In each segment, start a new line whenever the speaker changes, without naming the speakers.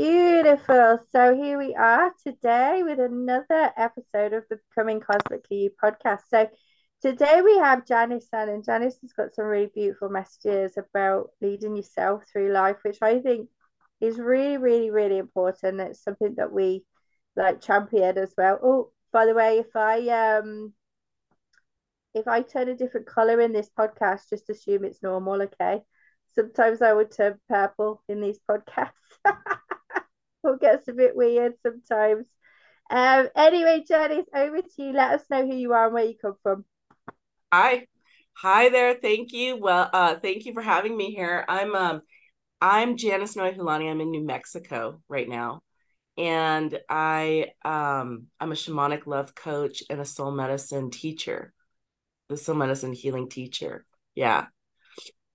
Beautiful. So here we are today with another episode of the Becoming Cosmically You podcast. So today we have Janice on, and Janice has got some really beautiful messages about leading yourself through life, which I think is really, really, really important. It's something that we like champion as well. Oh, by the way, if I um if I turn a different color in this podcast, just assume it's normal, okay? Sometimes I would turn purple in these podcasts. it gets a bit weird sometimes. Um, anyway, Janice, over to you. Let us know who you are and where you come from.
Hi. Hi there. Thank you. Well, uh, thank you for having me here. I'm um I'm Janice Noehulani. I'm in New Mexico right now. And I um I'm a shamanic love coach and a soul medicine teacher. The soul medicine healing teacher. Yeah.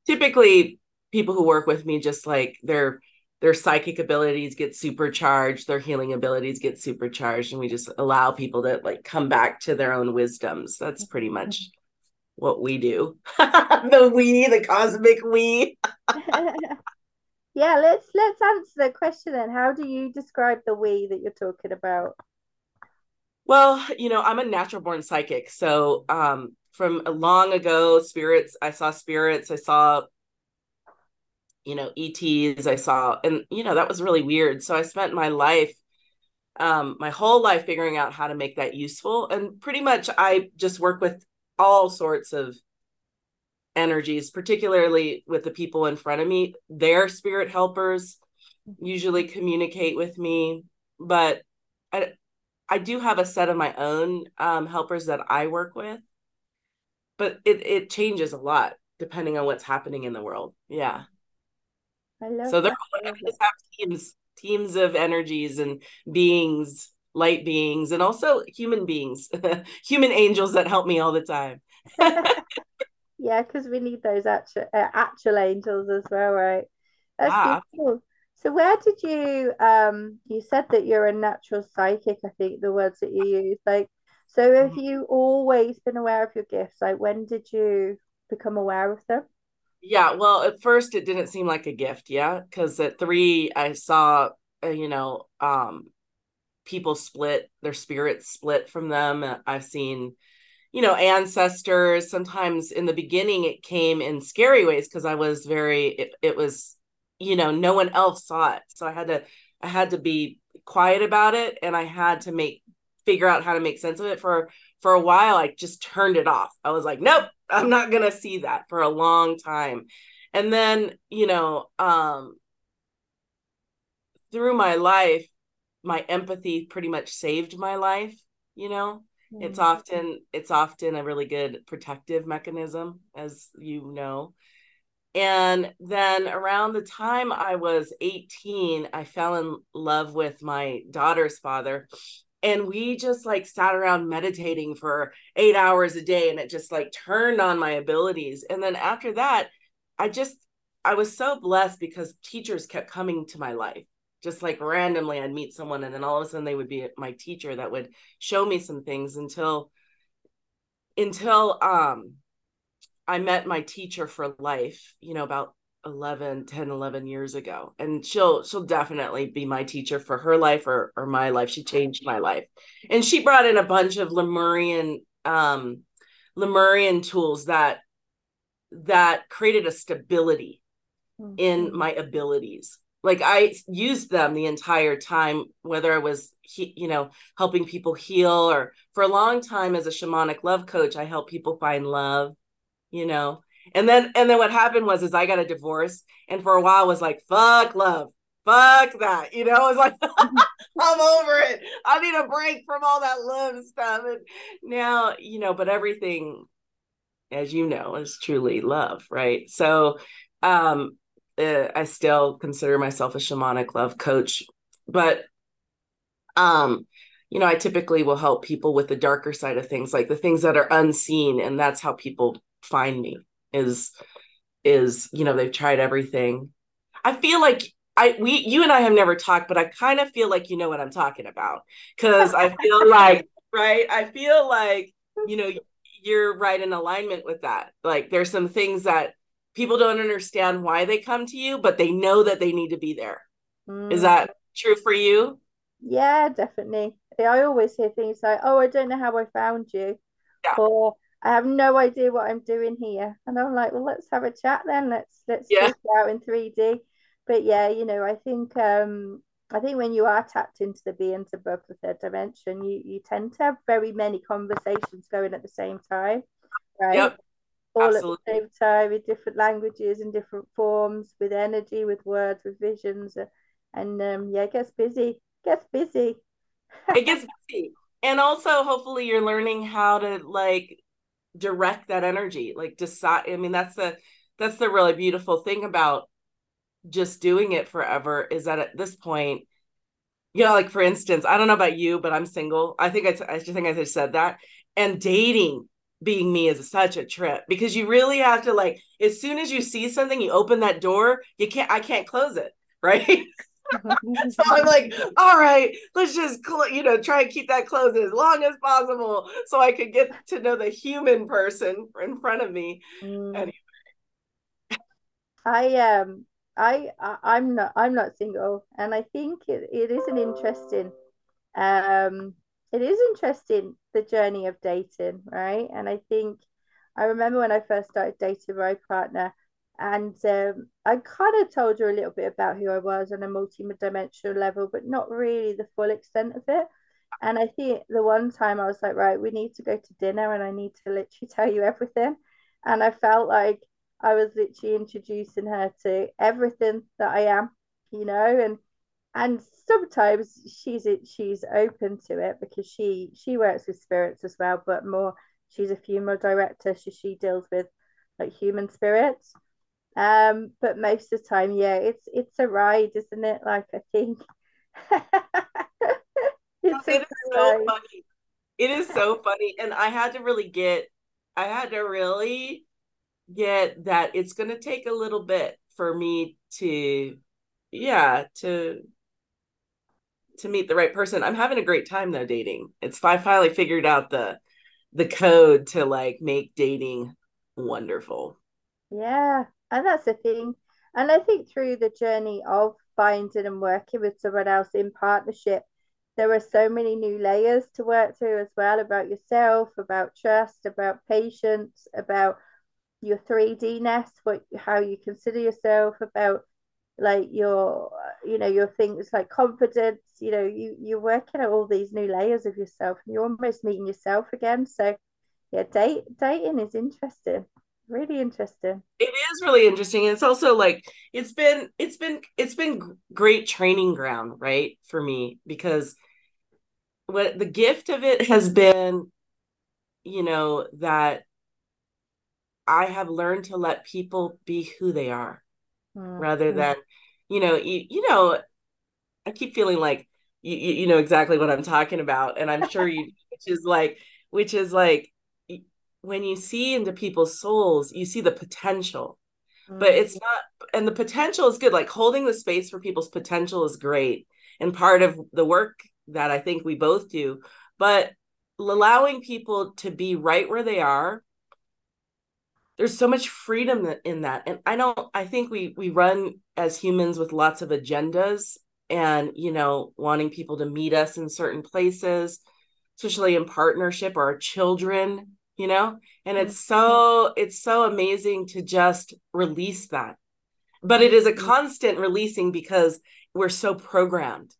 Typically people who work with me just like their their psychic abilities get supercharged, their healing abilities get supercharged, and we just allow people to like come back to their own wisdoms. That's pretty much what we do. the we, the cosmic we.
yeah, let's let's answer the question then. How do you describe the we that you're talking about?
Well, you know, I'm a natural born psychic. So um from long ago, spirits, I saw spirits, I saw you know ets i saw and you know that was really weird. So i spent my life um my whole life figuring out how to make that useful and pretty much i just work with all sorts of energies particularly with the people in front of me. Their spirit helpers usually communicate with me but i i do have a set of my own um, helpers that i work with but it it changes a lot depending on what's happening in the world. Yeah
I love
so they're all just have teams, teams of energies and beings, light beings, and also human beings, human angels that help me all the time.
yeah, because we need those actual uh, actual angels as well, right? That's ah. cool. So where did you um you said that you're a natural psychic, I think the words that you use. Like so have mm-hmm. you always been aware of your gifts? Like when did you become aware of them?
Yeah well at first it didn't seem like a gift yeah because at three i saw uh, you know um people split their spirits split from them i've seen you know ancestors. Sometimes in the beginning it came in scary ways because i was very it, it was you know no one else saw it. So i had to i had to be quiet about it and i had to make figure out how to make sense of it for for a while i just turned it off. I was like nope I'm not going to see that for a long time. And then, you know, um, through my life, my empathy pretty much saved my life, you know. Mm-hmm. It's often it's often a really good protective mechanism as you know. And then around the time I was 18, I fell in love with my daughter's father and we just like sat around meditating for eight hours a day and it just like turned on my abilities. And then after that i just i was so blessed because teachers kept coming to my life. Just like randomly i'd meet someone and then all of a sudden they would be my teacher that would show me some things until until um i met my teacher for life you know about 11 10 11 years ago and she'll she'll definitely be my teacher for her life or or my life. She changed my life. And she brought in a bunch of lemurian um lemurian tools that that created a stability mm-hmm. in my abilities. Like i used them the entire time whether i was he, you know helping people heal or for a long time as a shamanic love coach i help people find love you know and then and then what happened was is I got a divorce and for a while was like, fuck love. Fuck that. You know, I was like, I'm over it. I need a break from all that love stuff. And now, you know, but everything, as you know, is truly love, right? So um uh, I still consider myself a shamanic love coach, but um you know, I typically will help people with the darker side of things, like the things that are unseen, and that's how people find me is is you know they've tried everything i feel like i we you and i have never talked but i kind of feel like you know what i'm talking about because i feel like right i feel like you know you're right in alignment with that like there's some things that people don't understand why they come to you but they know that they need to be there. Mm. Is that true for you?
Yeah, definitely. I always hear things like, "Oh, I don't know how I found you,"
Yeah.
or "I have no idea what I'm doing here," and I'm like, "Well, let's have a chat then. Let's let's
Yeah.
talk out in 3D." But yeah, you know, I think um I think when you are tapped into the beings above the third dimension, you you tend to have very many conversations going at the same time, right?
Yep.
All
Absolutely.
at the same time in different languages and different forms, with energy, with words, with visions, and um, yeah, it gets busy, gets busy.
it gets busy. And also hopefully you're learning how to like direct that energy, like decide. I mean, that's the that's the really beautiful thing about just doing it forever is that at this point, you know, like for instance, I don't know about you, but I'm single. I think I, t- I just think I just said that. And dating being me is such a trip because you really have to like as soon as you see something, you open that door, you can't I can't close it, right? So I'm like, all right, let's just cl- you know try and keep that closed as long as possible so I could get to know the human person in front of me.
Mm.
Anyway.
I um I, I I'm not I'm not single, and I think it, it is an interesting um it is interesting the journey of dating, right? And I think I remember when I first started dating my partner, and um, I kind of told her a little bit about who I was on a multi-dimensional level, but not really the full extent of it. And I think the one time I was like, right, we need to go to dinner, and I need to literally tell you everything. And I felt like I was literally introducing her to everything that I am, you know, and and sometimes she's she's open to it because she she works with spirits as well, but more she's a funeral director, so she deals with like human spirits. Um, but most of the time, yeah, it's it's a ride, isn't it? Like I think
it's it is so funny. It is so funny, and I had to really get, I had to really get that it's going to take a little bit for me to, yeah, to to meet the right person. I'm having a great time though dating. It's I finally figured out the the code to like make dating wonderful.
Yeah, and that's the thing. And I think through the journey of finding and working with someone else in partnership, there are so many new layers to work through as well about yourself, about trust, about patience, about your 3D ness, what how you consider yourself, about like your you know your things like confidence. You know you you're working at all these new layers of yourself and you're almost meeting yourself again. So yeah date dating is interesting really interesting
it is really interesting it's also like it's been it's been it's been great training ground right for me because what the gift of it has been you know that i have learned to let people be who they are mm-hmm. rather than you know you, you know i keep feeling like you, you know exactly what i'm talking about and i'm sure you which is like which is like when you see into people's souls you see the potential. Mm-hmm. but it's not and the potential is good. Like holding the space for people's potential is great and part of the work that i think we both do. But allowing people to be right where they are there's so much freedom in that. And i don't i think we we run as humans with lots of agendas and you know wanting people to meet us in certain places especially in partnership or our children you know and it's mm-hmm. so it's so amazing to just release that but it is a mm-hmm. constant releasing because we're so programmed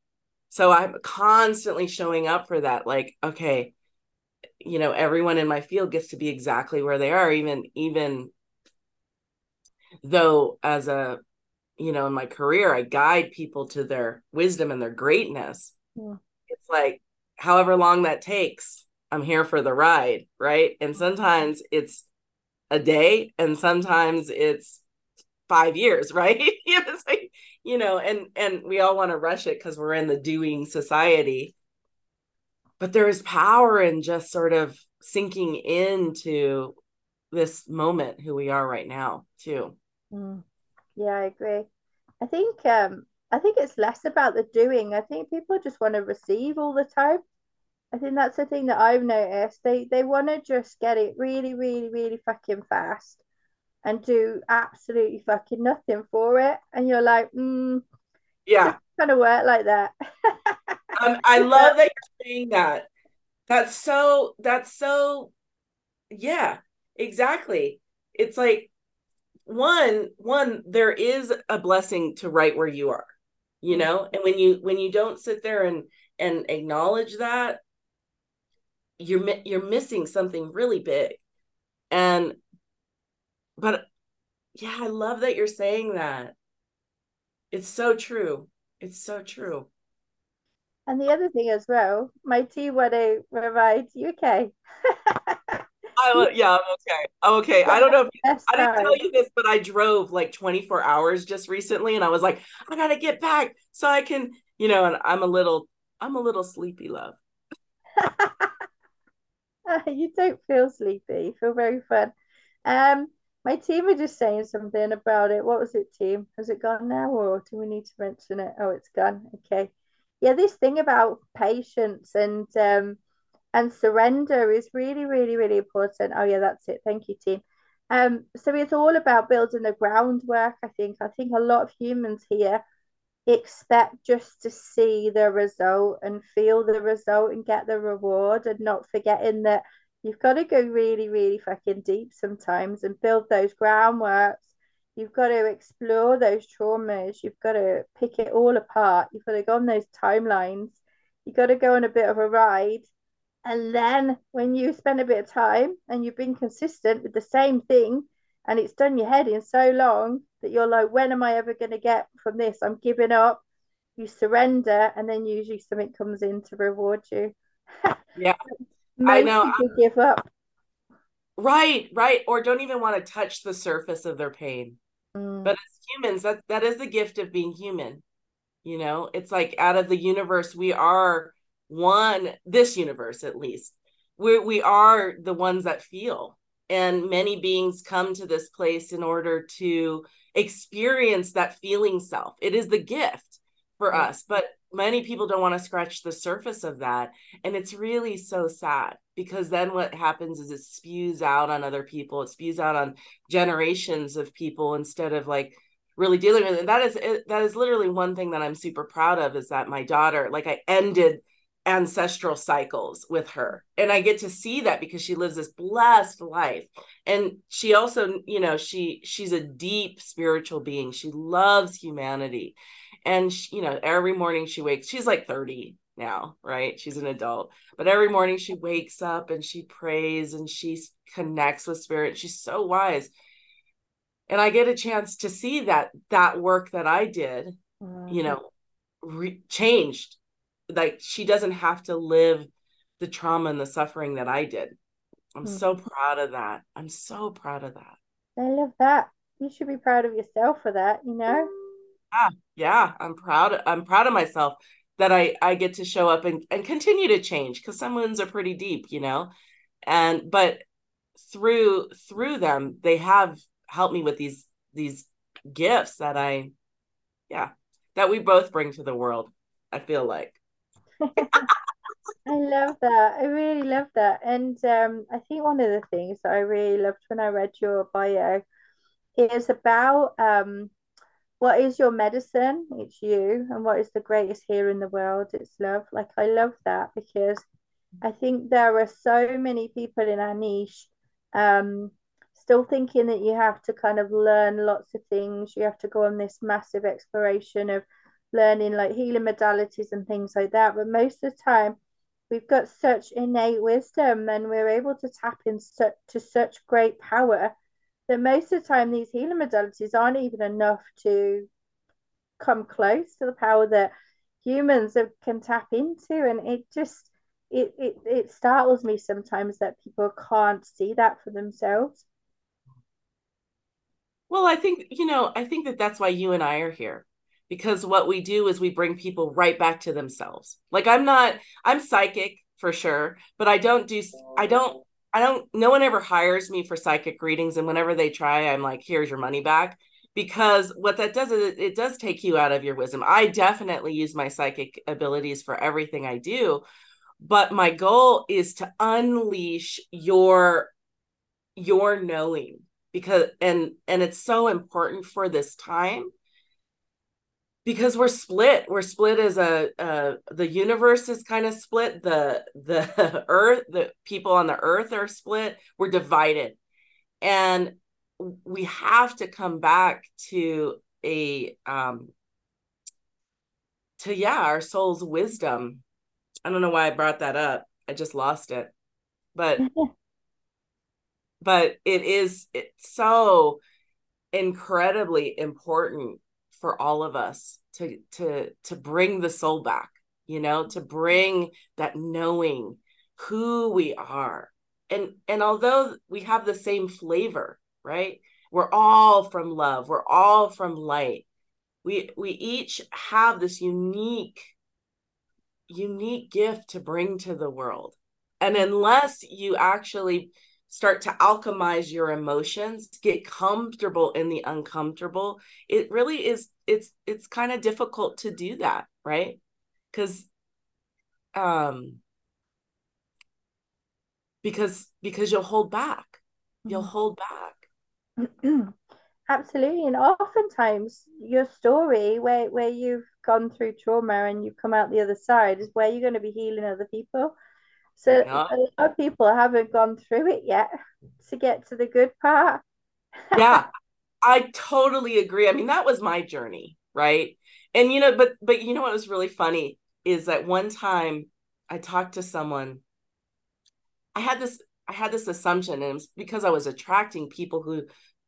so i'm constantly showing up for that like okay you know everyone in my field gets to be exactly where they are even even though as a you know in my career i guide people to their wisdom and their greatness yeah. it's like however long that takes i'm here for the ride right? And sometimes it's a day and sometimes it's five years right? It's like, you know and and we all want to rush it because we're in the doing society. But there is power in just sort of sinking into this moment who we are right now too.
Mm. yeah i agree. I think um i think it's less about the doing. I think people just want to receive all the time i think that's the thing that i've noticed they they want to just get it really really really fucking fast and do absolutely fucking nothing for it and you're like mm,
yeah
kind of work like that.
um, I love that you're saying that. That's so. That's so. Yeah, exactly. It's like one one there is a blessing to write where you are you mm-hmm. know and when you when you don't sit there and and acknowledge that you're you're missing something really big and but yeah i love that you're saying that it's so true it's so true
and the other thing as well my tea wedding provides uk
I, yeah, I'm okay. I'm okay. I don't know if you, I didn't tell you this, but I drove like 24 hours just recently, and I was like, I gotta get back so I can, you know. And I'm a little, I'm a little sleepy, love.
you don't feel sleepy. You feel very fun. Um, my team were just saying something about it. What was it, team? Has it gone now, or do we need to mention it? Oh, it's gone. Okay. Yeah, this thing about patience and um and surrender is really, really, really important. Oh yeah, that's it. Thank you, team. Um, so it's all about building the groundwork. I think. I think a lot of humans here expect just to see the result and feel the result and get the reward, and not forgetting that you've got to go really, really fucking deep sometimes and build those groundworks. You've got to explore those traumas. You've got to pick it all apart. You've got to go on those timelines. You've got to go on a bit of a ride and then when you spend a bit of time and you've been consistent with the same thing and it's done your head in so long that you're like, when am I ever going to get from this? I'm giving up. You surrender, and then usually something comes in to reward you.
yeah. I know.
People give up.
Right, right. Or don't even want to touch the surface of their pain. Mm. But as humans, that that is the gift of being human. You know, it's like out of the universe, we are one this universe at least we we are the ones that feel and many beings come to this place in order to experience that feeling self. It is the gift for us but many people don't want to scratch the surface of that and it's really so sad because then what happens is it spews out on other people it spews out on generations of people instead of like really dealing with it. And that is that is literally one thing that i'm super proud of is that my daughter like i ended ancestral cycles with her. And i get to see that because she lives this blessed life. And she also you know she she's a deep spiritual being. She loves humanity. And she, you know every morning she wakes she's like 30 now right? She's an adult. But every morning she wakes up and she prays and she connects with spirit. She's so wise. And i get a chance to see that that work that i did mm-hmm. you know re- changed like she doesn't have to live the trauma and the suffering that I did. I'm mm. so proud of that. I'm so proud of that.
I love that. You should be proud of yourself for that, you know?
Yeah, yeah. I'm proud. I'm proud of myself that I I get to show up and, and continue to change because some wounds are pretty deep, you know. And but through through them, they have helped me with these these gifts that I yeah, that we both bring to the world, I feel like.
I love that. I really love that. And um, I think one of the things that I really loved when I read your bio is about um, what is your medicine? It's you. And what is the greatest here in the world? It's love. Like, I love that because I think there are so many people in our niche um, still thinking that you have to kind of learn lots of things. You have to go on this massive exploration of learning like healing modalities and things like that. But most of the time, we've got such innate wisdom and we're able to tap into such, great power that most of the time these healing modalities aren't even enough to come close to the power that humans can tap into. And it just it, it it startles me sometimes that people can't see that for themselves.
Well, I think, you know, I think that that's why you and I are here because what we do is we bring people right back to themselves. Like I'm not I'm psychic for sure, but I don't do I don't I don't no one ever hires me for psychic readings and whenever they try I'm like here's your money back because what that does is it, does take you out of your wisdom. I definitely use my psychic abilities for everything I do, but my goal is to unleash your your knowing because and and it's so important for this time because we're split. We're split as a uh, the universe is kind of split. The the earth the people on the earth are split. We're divided. And we have to come back to a um to yeah our soul's wisdom. I don't know why i brought that up. I just lost it. But but it is it's so incredibly important for all of us to to to bring the soul back you know to bring that knowing who we are. And and although we have the same flavor right? We're all from love. We're all from light. We we each have this unique unique gift to bring to the world. And unless you actually start to alchemize your emotions get comfortable in the uncomfortable it really is it's it's kind of difficult to do that right? Because um because because you'll hold back. You'll mm-hmm. hold back.
Absolutely and oftentimes your story where where you've gone through trauma and you've come out the other side is where you're going to be healing other people so yeah. a lot of people haven't gone through it yet to get to the good part
yeah i totally agree i mean that was my journey right and you know but but you know what was really funny is that one time i talked to someone I had this I had this assumption, and it was because I was attracting people who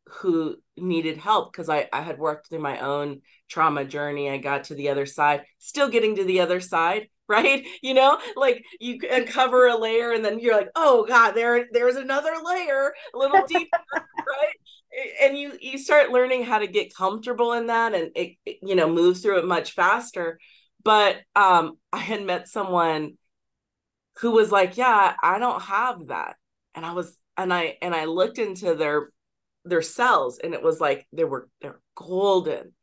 who needed help because I, I had worked through my own trauma journey. I got to the other side, still getting to the other side, right? You know, like you uncover a layer and then you're like, oh God, there there's another layer, a little deeper, right? And you you start learning how to get comfortable in that and it, it you know moves through it much faster. But um I had met someone who was like, "Yeah, I don't have that." And I was and I and I looked into their their cells and it was like they were they're golden.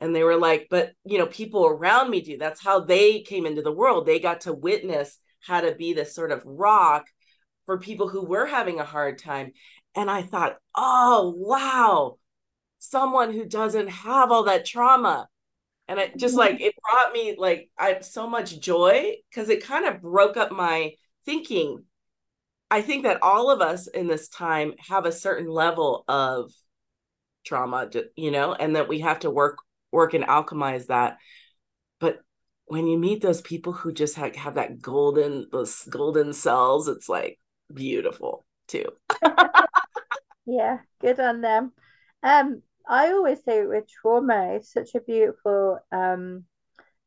And they were like, "But, you know, people around me do. That's how they came into the world. They got to witness how to be this sort of rock for people who were having a hard time." And I thought, "Oh, wow. Someone who doesn't have all that trauma and it just mm-hmm. like it brought me like i so much joy because it kind of broke up my thinking i think that all of us in this time have a certain level of trauma you know and that we have to work work and alchemize that. But when you meet those people who just have, have that golden those golden cells it's like beautiful too.
Yeah good on them. Um I always say with trauma, it's such a beautiful um,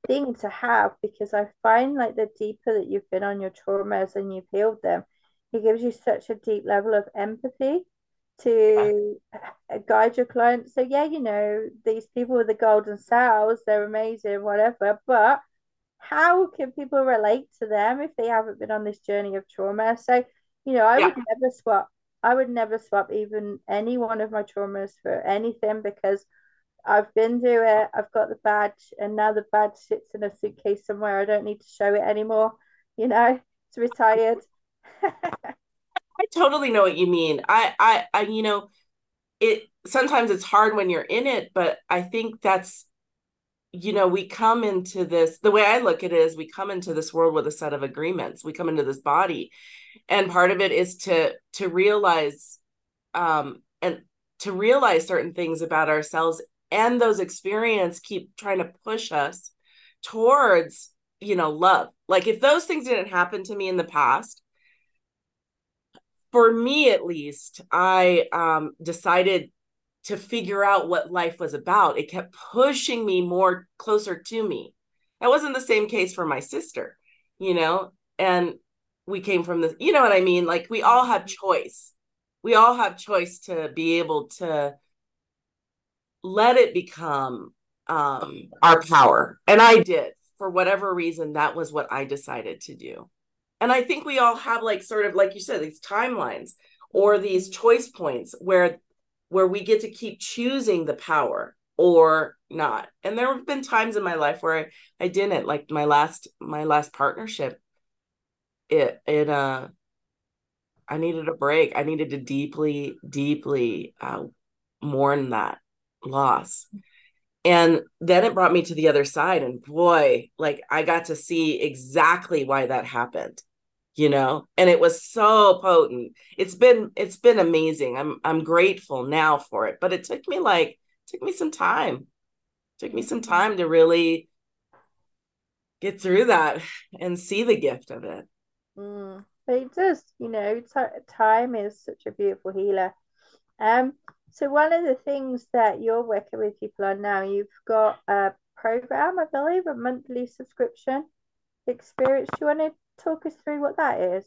thing to have because I find like the deeper that you've been on your traumas and you've healed them, it gives you such a deep level of empathy to guide your clients. So yeah, you know, these people with the golden cells, they're amazing, whatever. But how can people relate to them if they haven't been on this journey of trauma? So, you know, I yeah. would never swap I would never swap even any one of my traumas for anything because I've been through it. I've got the badge, and now the badge sits in a suitcase somewhere. I don't need to show it anymore. You know, it's retired.
I totally know what you mean. I, I, I, you know, it sometimes it's hard when you're in it, but I think that's, you know, we come into this. The way I look at it is, we come into this world with a set of agreements. We come into this body, and part of it is to to realize um and to realize certain things about ourselves and those experience keep trying to push us towards you know love like if those things didn't happen to me in the past for me at least i um decided to figure out what life was about. It kept pushing me more closer to me. That wasn't the same case for my sister you know and we came from the you know what i mean? Like we all have choice. We all have choice to be able to let it become um our power. And i did. For whatever reason that was what i decided to do and i think we all have like sort of like you said these timelines or these choice points where where we get to keep choosing the power or not and there have been times in my life where i, I didn't like my last my last partnership it it uh I needed a break. I needed to deeply, deeply uh, mourn that loss. and then it brought me to the other side and boy like i got to see exactly why that happened you know? And it was so potent. It's been it's been amazing. I'm i'm grateful now for it but it took me like took me some time. Took me some time to really get through that and see the gift of it.
Mm, it does you know t- time is such a beautiful healer. Um so one of the things that you're working with people on now you've got a program i believe a monthly subscription experience. Do you want to talk us through what that is?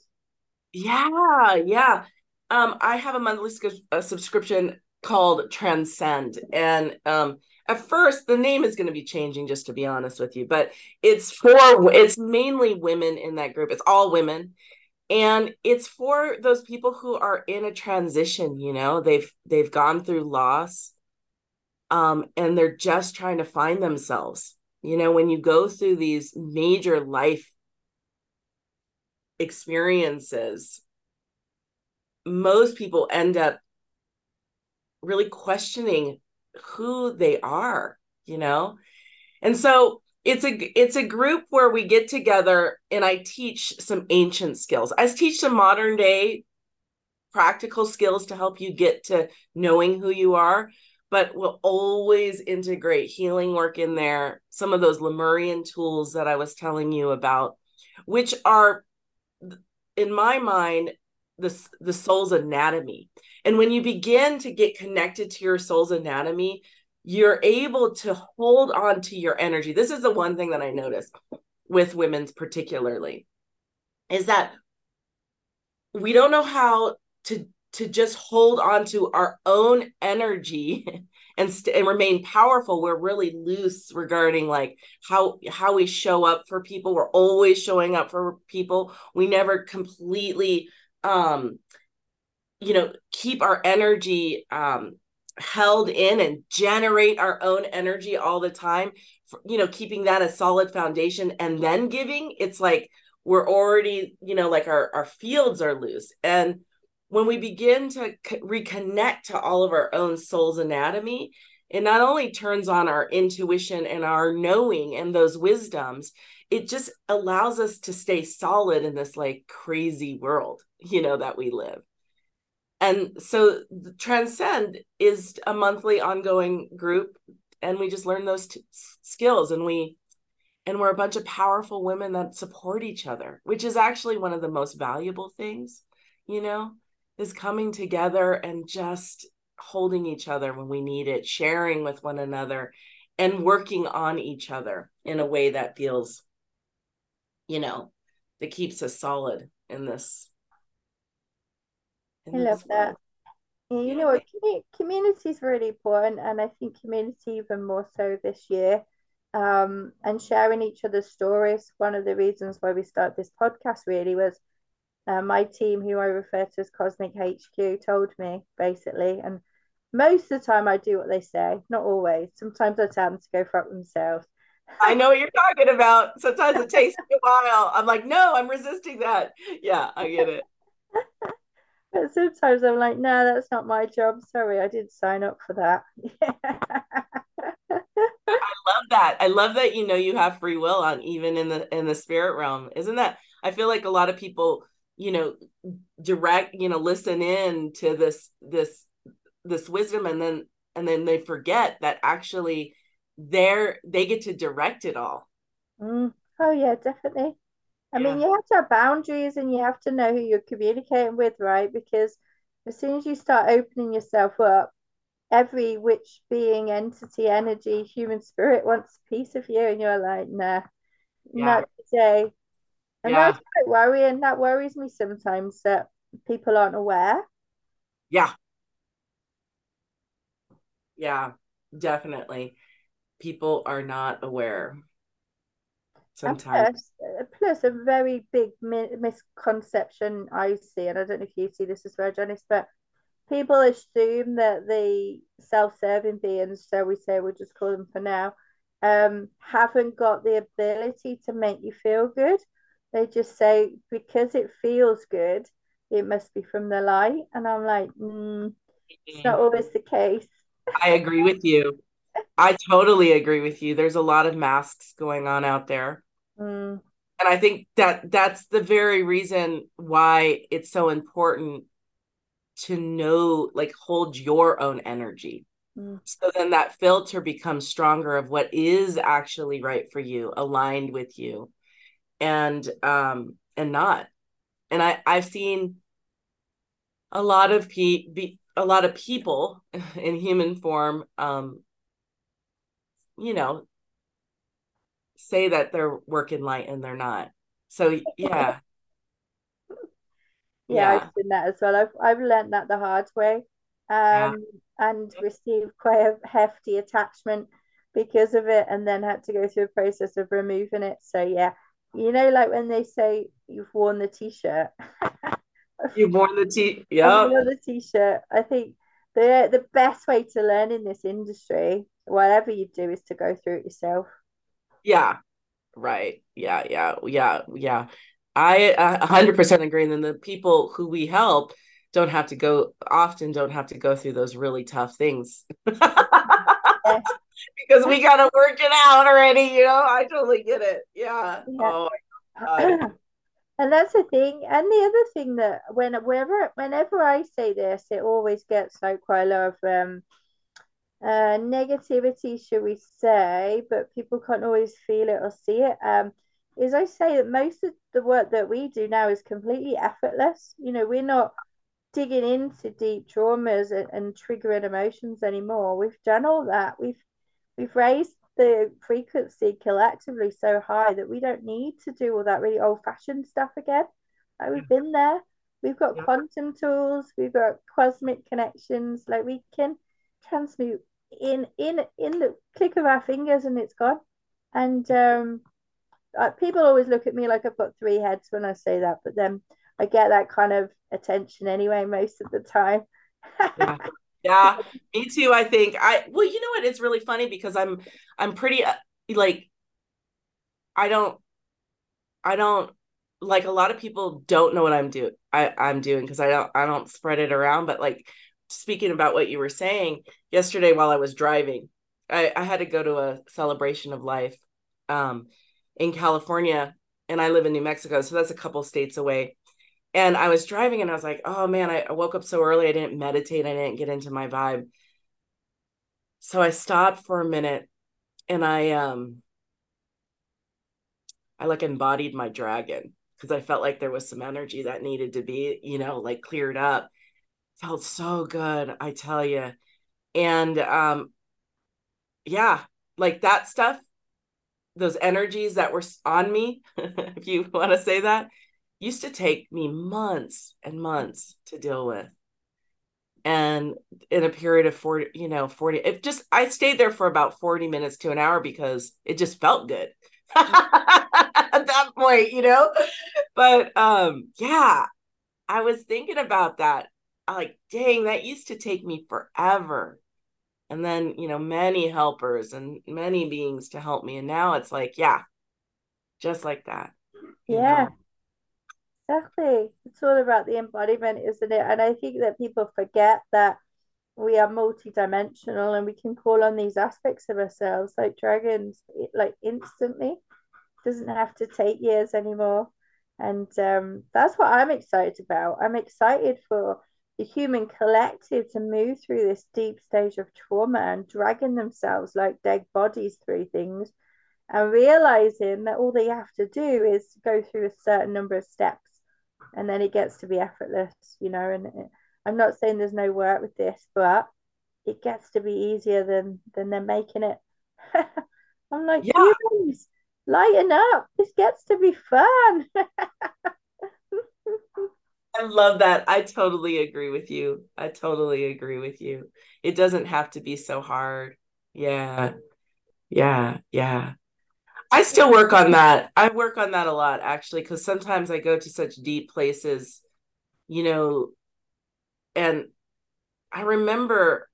Yeah, yeah. Um, I have a monthly a subscription called Transcend, and um, at first the name is going to be changing, just to be honest with you, but it's for it's mainly women in that group. It's all women, and it's for those people who are in a transition. You know, they've they've gone through loss, um, and they're just trying to find themselves. You know, when you go through these major life experiences, most people end up really questioning who they are, you know? And so it's a it's a group where we get together and I teach some ancient skills. I teach some modern day practical skills to help you get to knowing who you are, but we'll always integrate healing work in there, some of those Lemurian tools that I was telling you about, which are in my mind the the soul's anatomy. And when you begin to get connected to your soul's anatomy you're able to hold on to your energy. This is the one thing that i notice with women's particularly is that we don't know how to to just hold on to our own energy and st- and remain powerful we're really loose regarding like how how we show up for people. We're always showing up for people. We never completely um you know keep our energy um held in and generate our own energy all the time you know keeping that a solid foundation and then giving. It's like we're already you know like our our fields are loose. And when we begin to c- reconnect to all of our own soul's anatomy, it not only turns on our intuition and our knowing and those wisdoms, it just allows us to stay solid in this like crazy world, you know, that we live. And so Transcend is a monthly ongoing group and we just learn those t- skills and we and we're a bunch of powerful women that support each other, which is actually one of the most valuable things, you know is coming together and just holding each other when we need it, sharing with one another, and working on each other in a way that feels, you know, that keeps us solid in this.
In I love that. Yeah, you know what? Community is really important, and I think community even more so this year. Um, and sharing each other's stories. One of the reasons why we started this podcast really was uh, my team, who I refer to as Cosmic HQ, told me basically. And most of the time, I do what they say, not always. Sometimes I tell them to go fuck themselves.
I know what you're talking about. Sometimes it takes me a while. I'm like, no, I'm resisting that. Yeah, I get it.
but sometimes I'm like, no, that's not my job. Sorry, I didn't sign up for that.
I love that. I love that you know you have free will on even in the in the spirit realm. Isn't that? I feel like a lot of people you know direct you know listen in to this this this wisdom and then and then they forget that actually they're they get to direct it all
mm. oh yeah definitely i yeah. mean you have to have boundaries and you have to know who you're communicating with right because as soon as you start opening yourself up every which being entity energy human spirit wants a piece of you and you're like nah yeah. not today and yeah. that's quite worrying. That worries me sometimes that people aren't aware.
Yeah. Yeah, definitely. People are not aware.
Sometimes. Plus, plus, a very big misconception I see, and I don't know if you see this as well, Janice, but people assume that the self-serving beings, so we say, we'll just call them for now, um, haven't got the ability to make you feel good. They just say because it feels good, it must be from the light. And I'm like, mm, it's not always the case.
I agree with you. I totally agree with you. There's a lot of masks going on out there.
Mm.
And I think that that's the very reason why it's so important to know, like, hold your own energy. Mm. So then that filter becomes stronger of what is actually right for you, aligned with you, and um and not. And I I've seen a lot of pe- be, a lot of people in human form um you know say that they're working light and they're not so yeah
yeah, yeah, I've seen that as well. I've I've learned that the hard way, um, yeah. and received quite a hefty attachment because of it, and then had to go through a process of removing it. So yeah, you know, like when they say you've worn the t-shirt.
you've worn the t. Yeah.
the t-shirt. I think the the best way to learn in this industry, whatever you do, is to go through it yourself.
Yeah. Right. Yeah. Yeah. Yeah. Yeah. I 100% agree. And then the people who we help don't have to go often don't have to go through those really tough things because we got to work it out already. You know, I totally get it. Yeah. yeah. Oh
and that's the thing. And the other thing that when whenever whenever I say this, it always gets like quite a lot of um uh negativity, should we say, but people can't always feel it or see it. Um is I say that most of the work that we do now is completely effortless. You know, we're not digging into deep traumas and, and triggering emotions anymore. We've done all that. We've we've raised the frequency collectively so high that we don't need to do all that really old fashioned stuff again. Like we've been there. We've got yeah. quantum tools. We've got cosmic connections. Like we can transmute in in in the click of our fingers, and it's gone. And um, people always look at me like I've got three heads when I say that, but then I get that kind of attention anyway most of the time.
yeah. yeah, me too. I think I well, you know what? It's really funny because I'm I'm pretty uh, like I don't I don't like a lot of people don't know what I'm doing. I I'm doing because I don't I don't spread it around. But like speaking about what you were saying yesterday while I was driving, I I had to go to a celebration of life. Um, in California and I live in New Mexico. So that's a couple states away. And I was driving and I was like, oh man, I, woke up so early. I didn't meditate. I didn't get into my vibe. So I stopped for a minute and I, um, I like embodied my dragon because I felt like there was some energy that needed to be, you know, like cleared up. Felt so good, I tell you. And um yeah, like that stuff those energies that were on me, if you want to say that, used to take me months and months to deal with. And in a period of 40, you know, 40, it just, I stayed there for about 40 minutes to an hour because it just felt good at that point, you know? But um, yeah, I was thinking about that. I'm like, dang, that used to take me forever and then you know many helpers and many beings to help me and now it's like yeah just like that
yeah know? Exactly. It's all about the embodiment isn't it? And i think that people forget that we are multidimensional and we can call on these aspects of ourselves like dragons like instantly. It doesn't have to take years anymore. And um, that's what i'm excited about. I'm excited for the human collective to move through this deep stage of trauma and dragging themselves like dead bodies through things and realizing that all they have to do is go through a certain number of steps and then it gets to be effortless you know and it, i'm not saying there's no work with this but it gets to be easier than than they're making it i'm like yeah. humans lighten up this gets to be fun
I love that. I totally agree with you. I totally agree with you. It doesn't have to be so hard. Yeah. Yeah. Yeah. I still work on that. I work on that a lot actually because sometimes I go to such deep places, you know, and I remember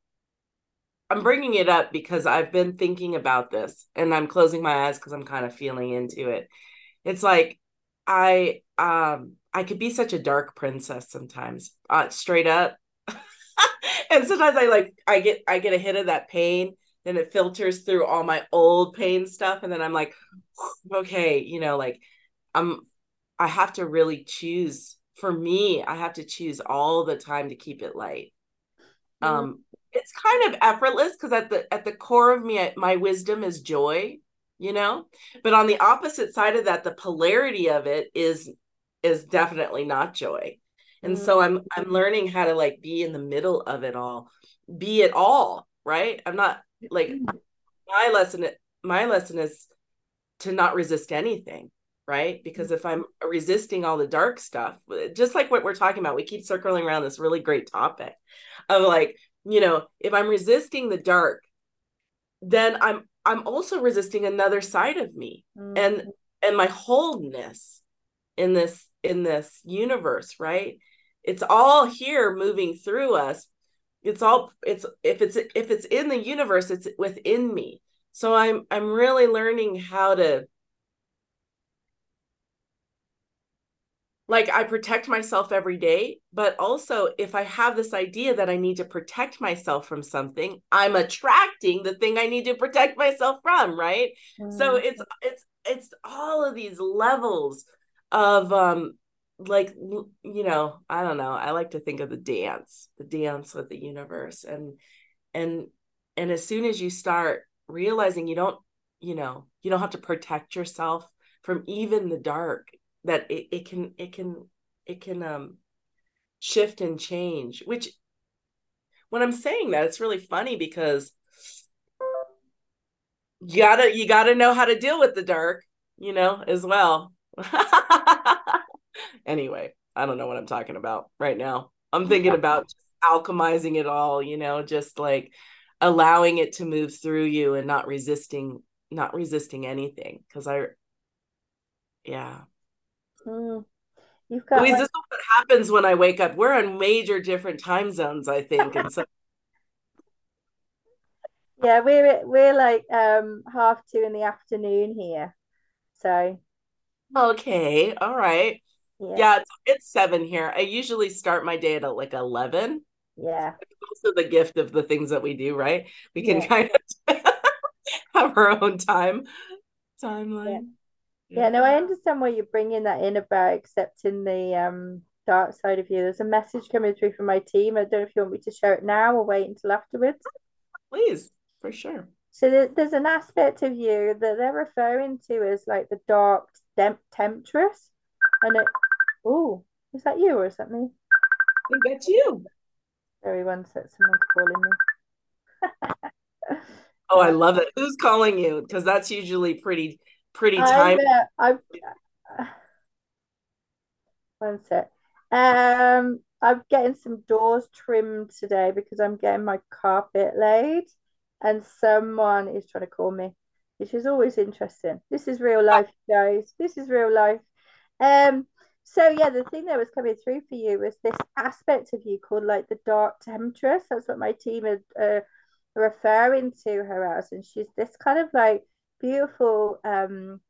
I'm bringing it up because I've been thinking about this and I'm closing my eyes because I'm kind of feeling into it. It's like I um I could be such a dark princess sometimes, uh, straight up. and sometimes I like I get I get a hit of that pain then it filters through all my old pain stuff and then i'm like okay you know like i'm i have to really choose. For me i have to choose all the time to keep it light. Mm-hmm. um it's kind of effortless because at the at the core of me my wisdom is joy you know? But on the opposite side of that the polarity of it is is definitely not joy. And mm-hmm. so i'm i'm learning how to like be in the middle of it all be it all right? I'm not like mm-hmm. my lesson my lesson is to not resist anything right because if i'm resisting all the dark stuff just like what we're talking about we keep circling around this really great topic of like you know if i'm resisting the dark then i'm i'm also resisting another side of me mm-hmm. and and my wholeness in this in this universe right it's all here moving through us it's all it's if it's if it's in the universe it's within me so i'm i'm really learning how to like I protect myself every day, but also if I have this idea that I need to protect myself from something, I'm attracting the thing I need to protect myself from, right? Mm-hmm. So it's it's it's all of these levels of um like you know, I don't know. I like to think of the dance, the dance with the universe and and and as soon as you start realizing you don't, you know, you don't have to protect yourself from even the dark that it, it can it can it can um shift and change which when i'm saying that it's really funny because you gotta you gotta know how to deal with the dark you know as well anyway i don't know what i'm talking about right now i'm thinking about alchemizing it all you know just like allowing it to move through you and not resisting not resisting anything because i yeah
Mm. You've got
Louise, like... this is what happens when I wake up. We're on major different time zones, I think. And so
Yeah, we're we're like um half two in the afternoon here. So
okay, all right. Yeah, yeah it's, it's seven here. I usually start my day at like eleven.
Yeah.
It's also the gift of the things that we do, right? We can yeah. kind of have our own time timeline.
Yeah, no, I understand why you're bringing that in about accepting the um dark side of you. There's a message coming through from my team. I don't know if you want me to share it now or wait until afterwards.
Please, for sure.
So there's an aspect of you that they're referring to as like the dark temp- temptress, and it. Oh, is that you or is that me?
I think that's you.
Everyone one sec. Someone's calling
me. oh, I love it. Who's calling you? Because that's usually pretty pretty time.
I'm, uh, one sec. Um, I'm getting some doors trimmed today because I'm getting my carpet laid, and someone is trying to call me, which is always interesting. This is real life, guys. This is real life. Um, so yeah, the thing that was coming through for you was this aspect of you called like the dark temptress. That's what my team are uh, referring to her as, and she's this kind of like beautiful um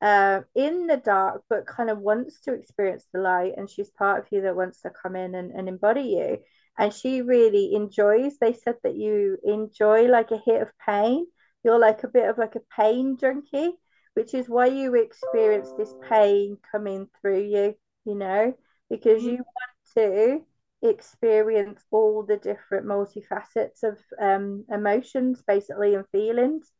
uh, in the dark, but kind of wants to experience the light, and she's part of you that wants to come in and, and embody you. And she really enjoys. They said that you enjoy like a hit of pain. You're like a bit of like a pain junkie, which is why you experience this pain coming through you. You know, because you want to experience all the different multifacets of um, emotions, basically, and feelings.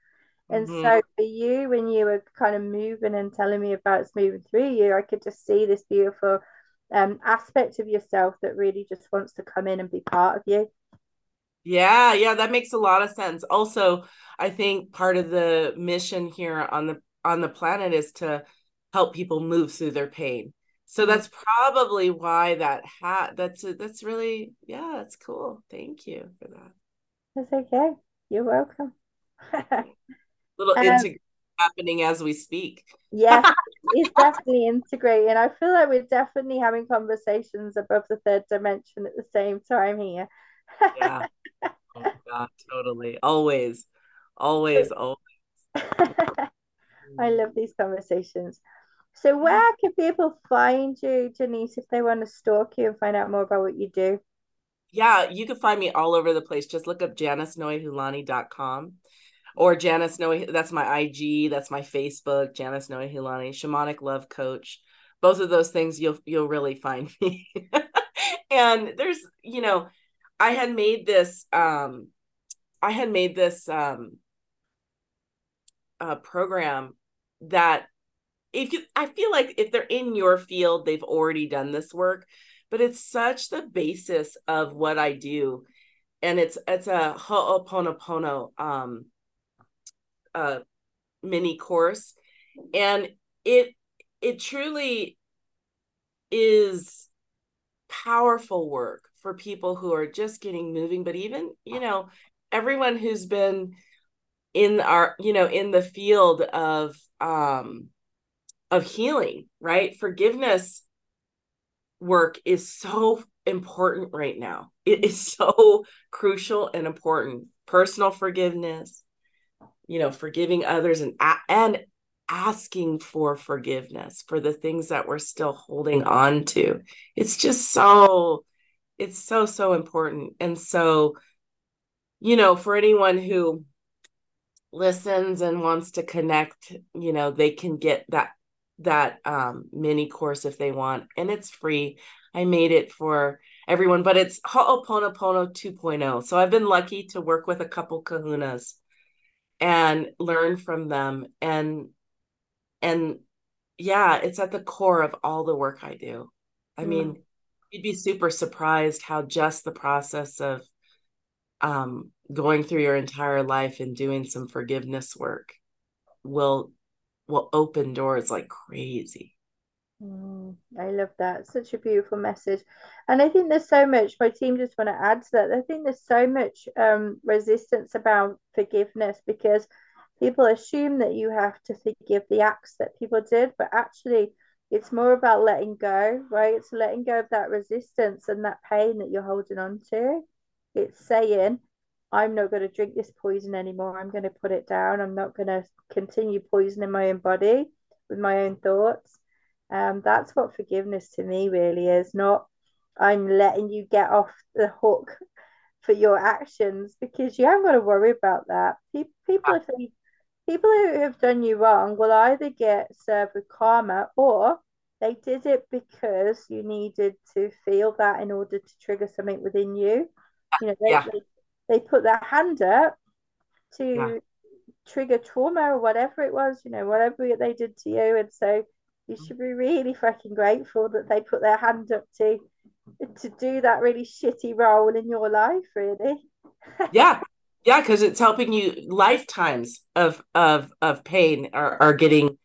And mm-hmm. so for you, when you were kind of moving and telling me about it's moving through you, I could just see this beautiful um, aspect of yourself that really just wants to come in and be part of you.
Yeah, yeah, that makes a lot of sense. Also, I think part of the mission here on the on the planet is to help people move through their pain. So mm-hmm. that's probably why that hat. That's that's really yeah, that's cool. Thank you for that.
That's okay. You're welcome.
little um, integration happening as we speak.
Yeah, it's definitely integrating. I feel like we're definitely having conversations above the third dimension at the same time here.
yeah. Oh God, totally. Always, always, always.
I love these conversations. So, where can people find you, Janice, if they want to stalk you and find out more about what you do?
Yeah, you can find me all over the place. Just look up janicenoehulani.com or Janice Noe. That's my IG. That's my Facebook. Janice Noehulani, shamanic love coach. Both of those things you'll you'll really find me. and there's you know, I had made this. um I had made this um uh, program that if you I feel like if they're in your field, they've already done this work, but it's such the basis of what I do. And it's it's a Ho'oponopono um uh mini course. And it it truly is powerful work for people who are just getting moving, but even, you know, everyone who's been in our you know in the field of um of healing right? Forgiveness work is so important right now. It is so crucial and important. Personal forgiveness you know forgiving others and and asking for forgiveness for the things that we're still holding on to. It's just so it's so so important. And so you know for anyone who listens and wants to connect, you know, they can get that that um mini course if they want and it's free. I made it for everyone, but it's Ho'oponopono 2.0. So I've been lucky to work with a couple kahunas and learn from them and and yeah, it's at the core of all the work I do. I mm. mean, you'd be super surprised how just the process of um going through your entire life and doing some forgiveness work will will open doors like crazy.
Mm, i love that. Such a beautiful message. And i think there's so much my team just want to add to that. I think there's so much um, resistance about forgiveness because people assume that you have to forgive the acts that people did but actually it's more about letting go right? It's letting go of that resistance and that pain that you're holding on to. It's saying I'm not going to drink this poison anymore. I'm going to put it down. I'm not going to continue poisoning my own body with my own thoughts. Um, that's what forgiveness to me really is. Not I'm letting you get off the hook for your actions because you haven't got to worry about that. People, people, if they, people who have done you wrong will either get served with karma or they did it because you needed to feel that in order to trigger something within you. You know, they, yeah. they they put their hand up to yeah. trigger trauma or whatever it was, you know, whatever they did to you. And so you should be really fucking grateful that they put their hand up to to do that really shitty role in your life, really.
yeah. Yeah, because it's helping you lifetimes of of of pain are, are getting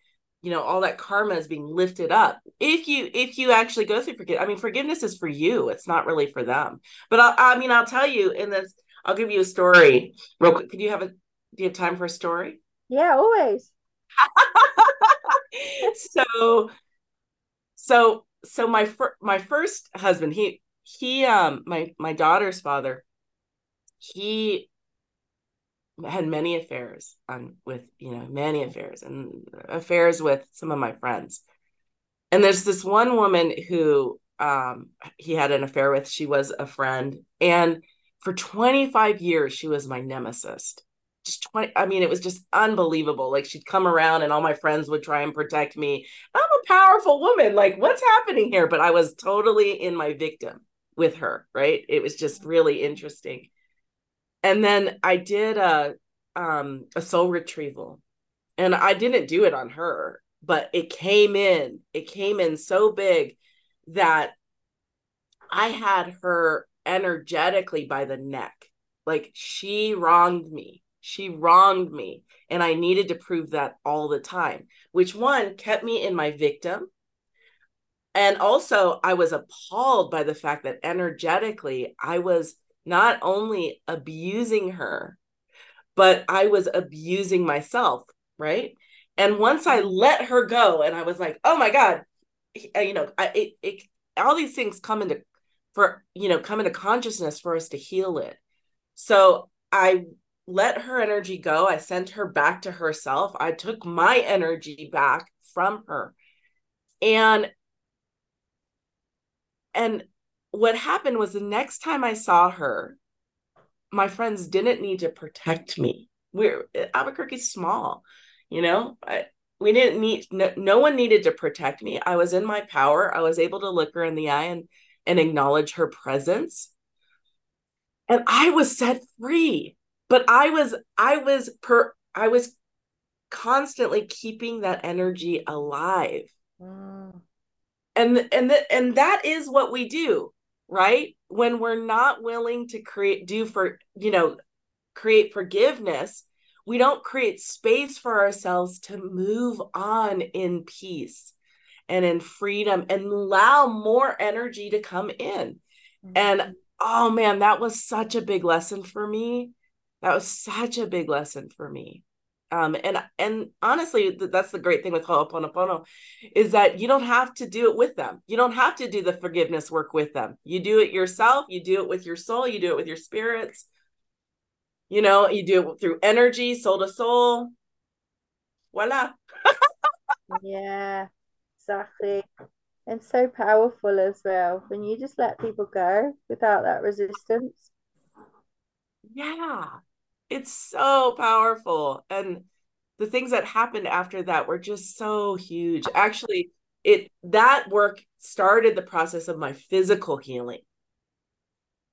you know all that karma is being lifted up if you if you actually go through forgive i mean forgiveness is for you it's not really for them but i i mean i'll tell you in this I'll give you a story real quick. Could you have a do you have time for a story?
Yeah, always.
so so so my fir- my first husband, he he um my my daughter's father, he had many affairs on with you know many affairs and affairs with some of my friends and there's this one woman who um he had an affair with she was a friend and for 25 years she was my nemesis. Just 20 i mean it was just unbelievable. Like she'd come around and all my friends would try and protect me. I'm a powerful woman. Like what's happening here? But i was totally in my victim with her right? It was just really interesting. And then i did a um a soul retrieval. And i didn't do it on her but it came in. It came in so big that i had her energetically by the neck. Like she wronged me. She wronged me. And I needed to prove that all the time, which one kept me in my victim. And also, I was appalled by the fact that energetically, I was not only abusing her, but I was abusing myself. Right. And once I let her go, and I was like, oh my God, uh, you know, I, it, it, all these things come into for you know come into consciousness for us to heal it so i let her energy go i sent her back to herself i took my energy back from her and and what happened was the next time i saw her my friends didn't need to protect me we're Albuquerque's small, you know. I, we didn't need no, no one needed to protect me. I was in my power. I was able to look her in the eye and and acknowledge her presence. And I was set free. But I was I was per I was constantly keeping that energy alive. Mm. And and the, and that is what we do, right? When we're not willing to create do for, you know, create forgiveness, we don't create space for ourselves to move on in peace and in freedom and allow more energy to come in. Mm-hmm. And oh man, that was such a big lesson for me. That was such a big lesson for me. Um, and and honestly, that's the great thing with Ho'oponopono is that you don't have to do it with them. You don't have to do the forgiveness work with them. You do it yourself. You do it with your soul. You do it with your spirits. You know, you do it through energy, soul to soul. Voila.
yeah, exactly. And so powerful as well when you just let people go without that resistance.
Yeah, it's so powerful. And the things that happened after that were just so huge. Actually, it that work started the process of my physical healing.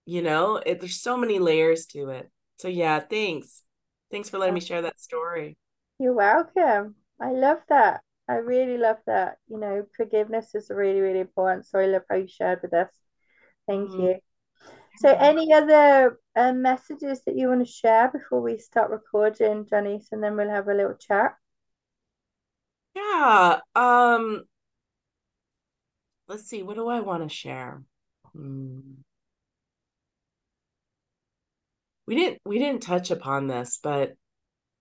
You know, it, there's so many layers to it. So yeah, thanks. Thanks for letting me share that story.
You're welcome. I love that. I really love that. You know, forgiveness is really, really important. So I love how you shared with us. Thank mm. you. So, any other uh, messages that you want to share before we start recording, Janice, and then we'll have a little chat?
Yeah. Um. Let's see. What do I want to share? Hmm we didn't we didn't touch upon this but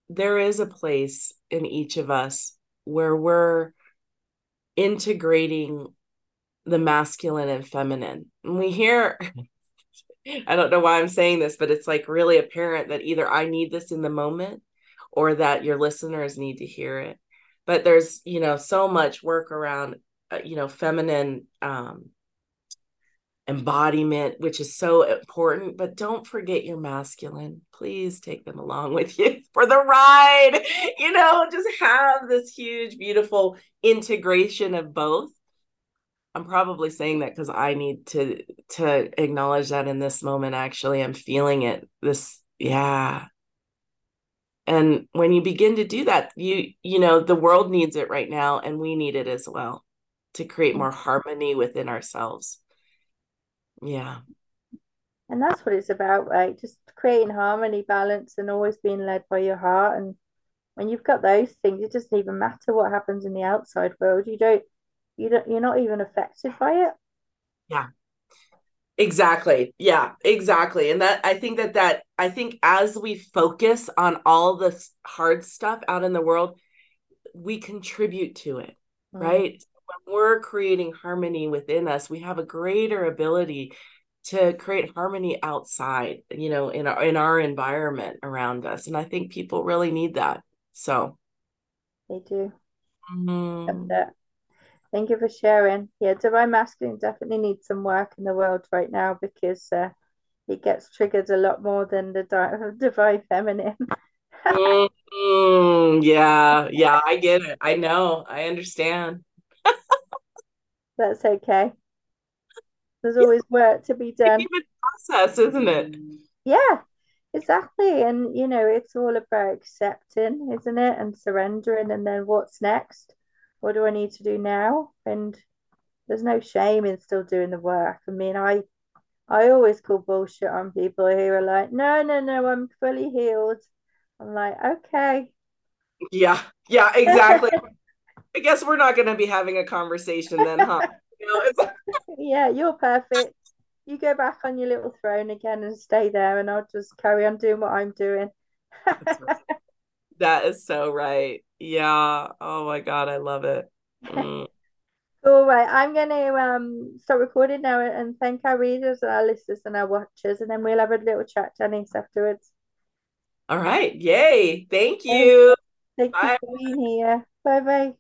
there is a place in each of us where we're integrating the masculine and feminine. And we hear i don't know why i'm saying this but it's like really apparent that either i need this in the moment or that your listeners need to hear it. But there's you know so much work around uh, you know feminine um embodiment, which is so important. But don't forget your masculine. Please take them along with you for the ride. You know, just have this huge, beautiful integration of both. I'm probably saying that because I need to to acknowledge that in this moment. Actually, I'm feeling it. This, yeah. And when you begin to do that, you you know the world needs it right now, and we need it as well to create more mm-hmm. harmony within ourselves. Yeah.
And that's what it's about, right? Just creating harmony, balance, and always being led by your heart. And when you've got those things, it doesn't even matter what happens in the outside world. You don't, you don't, you're not even affected by it.
Yeah. Exactly. Yeah, exactly. And that I think that that I think as we focus on all the hard stuff out in the world, we contribute to it, mm-hmm. right? When we're creating harmony within us, we have a greater ability to create harmony outside, you know, in our in our environment around us. And I think people really need that. So
they do. Mm-hmm. Thank you for sharing. Yeah, divine masculine definitely needs some work in the world right now because uh, it gets triggered a lot more than the di- divine feminine.
mm-hmm. Yeah, yeah, I get it. I know. I understand.
That's okay. There's always work to be done.
It's process, isn't it?
Yeah, exactly. And you know, it's all about accepting, isn't it? And surrendering and then what's next? What do I need to do now? And there's no shame in still doing the work. I mean, I I always call bullshit on people who are like, no, no, no, I'm fully healed. I'm like, okay.
Yeah, yeah, exactly. I guess we're not going to be having a conversation then, huh? you know,
yeah, you're perfect. You go back on your little throne again and stay there, and I'll just carry on doing what I'm doing.
right. That is so right. Yeah. Oh my God, I love it. Mm.
All right, I'm going to um start recording now and thank our readers and our listeners and our watchers, and then we'll have a little chat, Janice, afterwards.
All right. Yay. Thank you.
Thank Bye. you for being here. Bye bye.